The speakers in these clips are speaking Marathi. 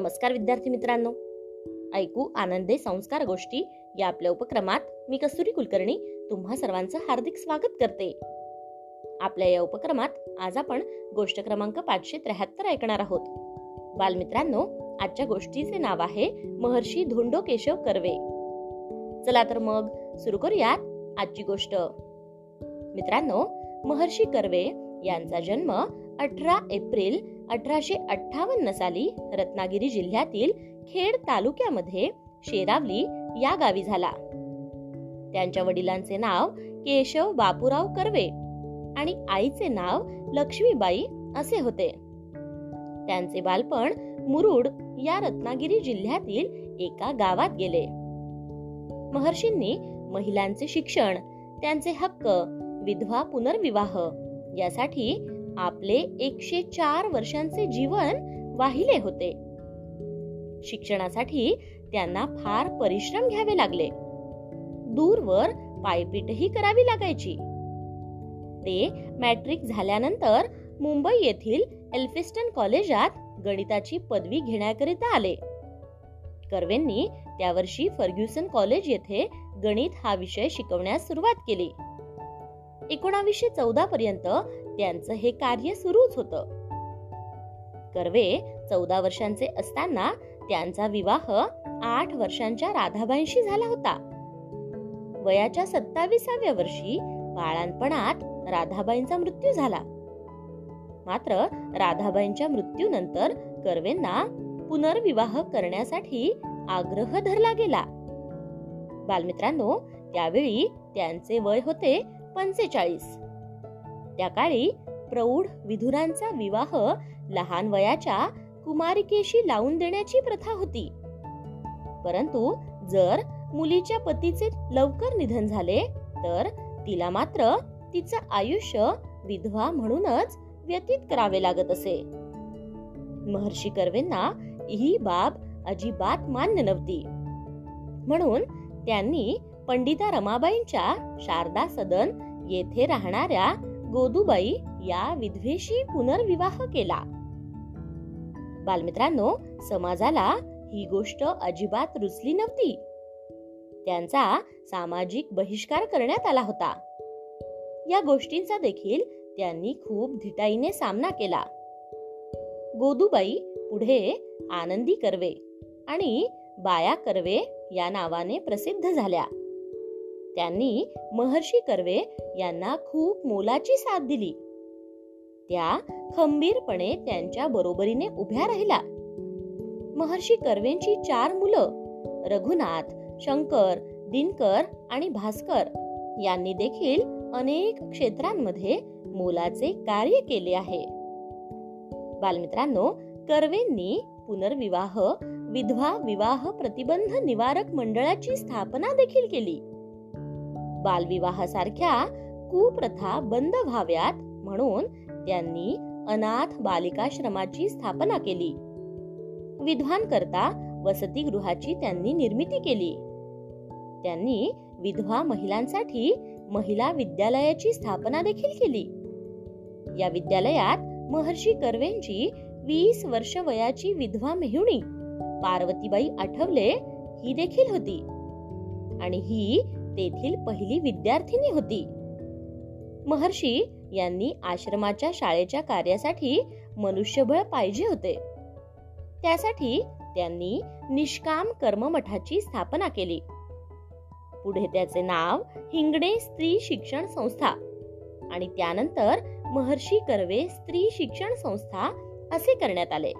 नमस्कार विद्यार्थी मित्रांनो. ऐकू आनंदे संस्कार गोष्टी या आपल्या उपक्रमात मी कस्तुरी कुलकर्णी तुम्हा सर्वांचं हार्दिक स्वागत करते. आपल्या या उपक्रमात आज आपण गोष्ट क्रमांक पाचशे त्र्याहत्तर ऐकणार आहोत. बालमित्रांनो आजच्या गोष्टीचे नाव आहे महर्षी धोंडो केशव कर्वे. चला तर मग सुरू करूयात आजची गोष्ट. मित्रांनो महर्षी कर्वे यांचा जन्म अठरा एप्रिल अठराशे अठ्ठावन्न साली रत्नागिरी जिल्ह्यातील खेड तालुक्यामध्ये शेरावली या गावी झाला. त्यांच्या वडिलांचे नाव केशव बापूराव कर्वे आणि आईचे नाव लक्ष्मीबाई असे होते. त्यांचे बालपण मुरुड या रत्नागिरी जिल्ह्यातील एका गावात गेले. महर्षींनी महिलांचे शिक्षण त्यांचे हक्क विधवा पुनर्विवाह यासाठी आपले एकशे चार वर्षांचे जीवन वाहिले होते. शिक्षणासाठी त्यांना फार परिश्रम घ्यावे लागले. दूरवर पायपीटही करावी लागायची. ते मॅट्रिक झाल्यानंतर मुंबई येथील एल्फिस्टन कॉलेजात गणिताची पदवी घेण्याकरिता आले. कर्वेंनी त्या वर्षी फर्ग्युसन कॉलेज येथे गणित हा विषय शिकवण्यास सुरुवात केली. एकोणावीसशे चौदा पर्यंत त्यांचं हे कार्य सुरूच होत. कर्वे चौदा वर्षांचे असताना त्यांचा विवाह आठ वर्षांच्या राधाबाईंशी झाला होता. वयाच्या सत्ताविसाव्या वर्षी बाळांपणात राधाबाईंचा मृत्यू झाला. मात्र राधाबाईंच्या मृत्यूनंतर कर्वेंना पुनर्विवाह करण्यासाठी आग्रह धरला गेला. बालमित्रांनो त्यावेळी त्यांचे वय होते पंचेचाळीस. त्या काळी प्रौढ विधुरांचा विवाह लहान वयाच्या कुमारिकेशी लावून देण्याची प्रथा होती. परंतु जर मुलीच्या पतीचे लवकर निधन झाले तर तिला मात्र तिचं आयुष्य विधवा म्हणूनच व्यतीत करावे लागत असे. महर्षी कर्वेंना ही बाब अजिबात मान्य नव्हती. म्हणून त्यांनी पंडिता रमाबाईंच्या शारदा सदन येथे राहणाऱ्या गोदूबाई या विधवेशी पुनर्विवाह केला. बालमित्रांनो समाजाला ही गोष्ट अजिबात रुचली नव्हती. त्यांचा सामाजिक बहिष्कार करण्यात आला होता. या गोष्टींचा देखील त्यांनी खूप धिटाईने सामना केला. गोदूबाई पुढे आनंदी कर्वे आणि बाया कर्वे या नावाने प्रसिद्ध झाल्या. त्यांनी महर्षी कर्वे यांना खूप मोलाची साथ दिली. त्या खंबीरपणे त्यांच्या बरोबरीने उभ्या राहिला महर्षी कर्वेंची चार मुलं रघुनाथ शंकर दिनकर आणि भास्कर यांनी देखील अनेक क्षेत्रांमध्ये मोलाचे कार्य केले आहे. बालमित्रांनो कर्वेंनी पुनर्विवाह विधवा विवाह प्रतिबंध निवारक मंडळाची स्थापना देखील केली. बालविवाहासारख्या कुप्रथा बंद व्हाव्यात म्हणून त्यांनी अनाथ बालिकाश्रमाची स्थापना केली. विधवांकरता वसतिगृहाची त्यांनी निर्मिती केली. त्यांनी विधवा महिलांसाठी महिला विद्यालयाची स्थापना देखील केली. या विद्यालयात महर्षी कर्वेंची वीस वर्ष वयाची विधवा मेहुणी पार्वतीबाई आठवले ही देखील होती. आणि ही तेथील पहिली विद्यार्थिनी होती. महर्षी यांनी आश्रमाच्या शाळेच्या कार्यासाठी मनुष्यबळ पाहिजे होते. त्यासाठी त्यांनी निष्काम कर्म मठाची स्थापना केली. पुढे त्याचे नाव हिंगडे स्त्री शिक्षण संस्था आणि त्यानंतर महर्षी कर्वे स्त्री शिक्षण संस्था असे करण्यात आले.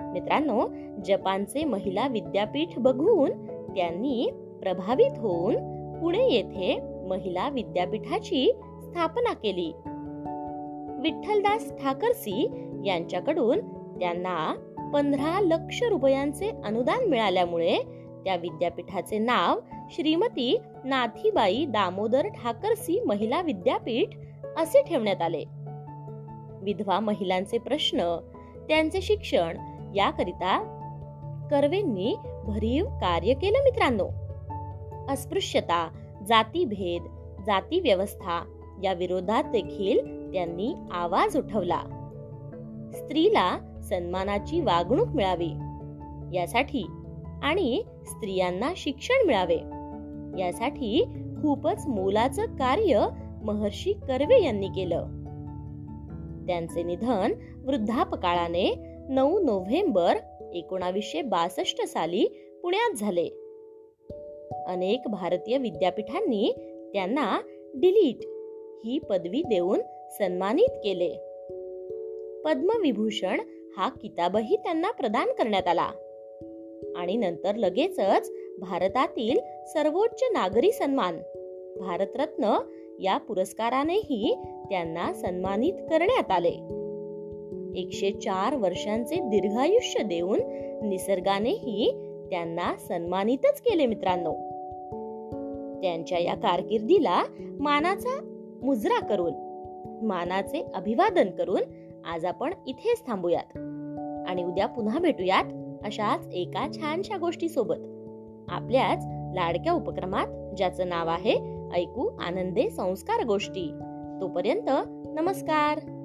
मित्रांनो जपानचे महिला विद्यापीठ बघून त्यांनी प्रभावित होऊन पुणे येथे महिला विद्यापीठाची स्थापना केली. विठ्ठलदास ठाकरसी यांच्याकडून त्यांना पंधरा लक्ष रुपयांचे अनुदान मिळाल्यामुळे त्या विद्यापीठाचे नाव श्रीमती नाथीबाई दामोदर ठाकरसी महिला विद्यापीठ असे ठेवण्यात आले. विधवा महिलांचे प्रश्न त्यांचे शिक्षण याकरिता कर्वेंनी भरीव कार्य केलं मित्रांनो. अस्पृश्यता जातीभेद जाती व्यवस्था या विरोधात देखील त्यांनी आवाज उठवला. स्त्रीला सन्मानाची वागणूक मिळावी यासाठी आणि स्त्रियांना शिक्षण मिळावे यासाठी खूपच मोलाचं कार्य महर्षी कर्वे यांनी केलं. त्यांचे निधन वृद्धापकाळाने नऊ नोव्हेंबर एकोणावीसशे बासष्ट साली पुण्यात झाले. अनेक भारतीय विद्यापीठांनी त्यांना डिलीट ही पदवी देऊन सन्मानित केले. पद्मविभूषण हा किताबही त्यांना प्रदान करण्यात आला. आणि नंतर लगेचच भारतातील सर्वोच्च नागरी सन्मान भारतरत्न या पुरस्कारानेही त्यांना सन्मानित करण्यात आले. एकशे चार वर्षांचे दीर्घायुष्य देऊन निसर्गानेही त्यांना सन्मानितच केले मित्रांनो. त्यांच्या या कारकिर्दीला मानाचा मुजरा करून मानाचे अभिवादन करून आज आपण इथेच थांबूयात. आणि उद्या पुन्हा भेटूयात अशाच एका छानशा गोष्टी सोबत आपल्याच लाडक्या उपक्रमात ज्याचं नाव आहे ऐकू आनंदे संस्कार गोष्टी. तोपर्यंत नमस्कार.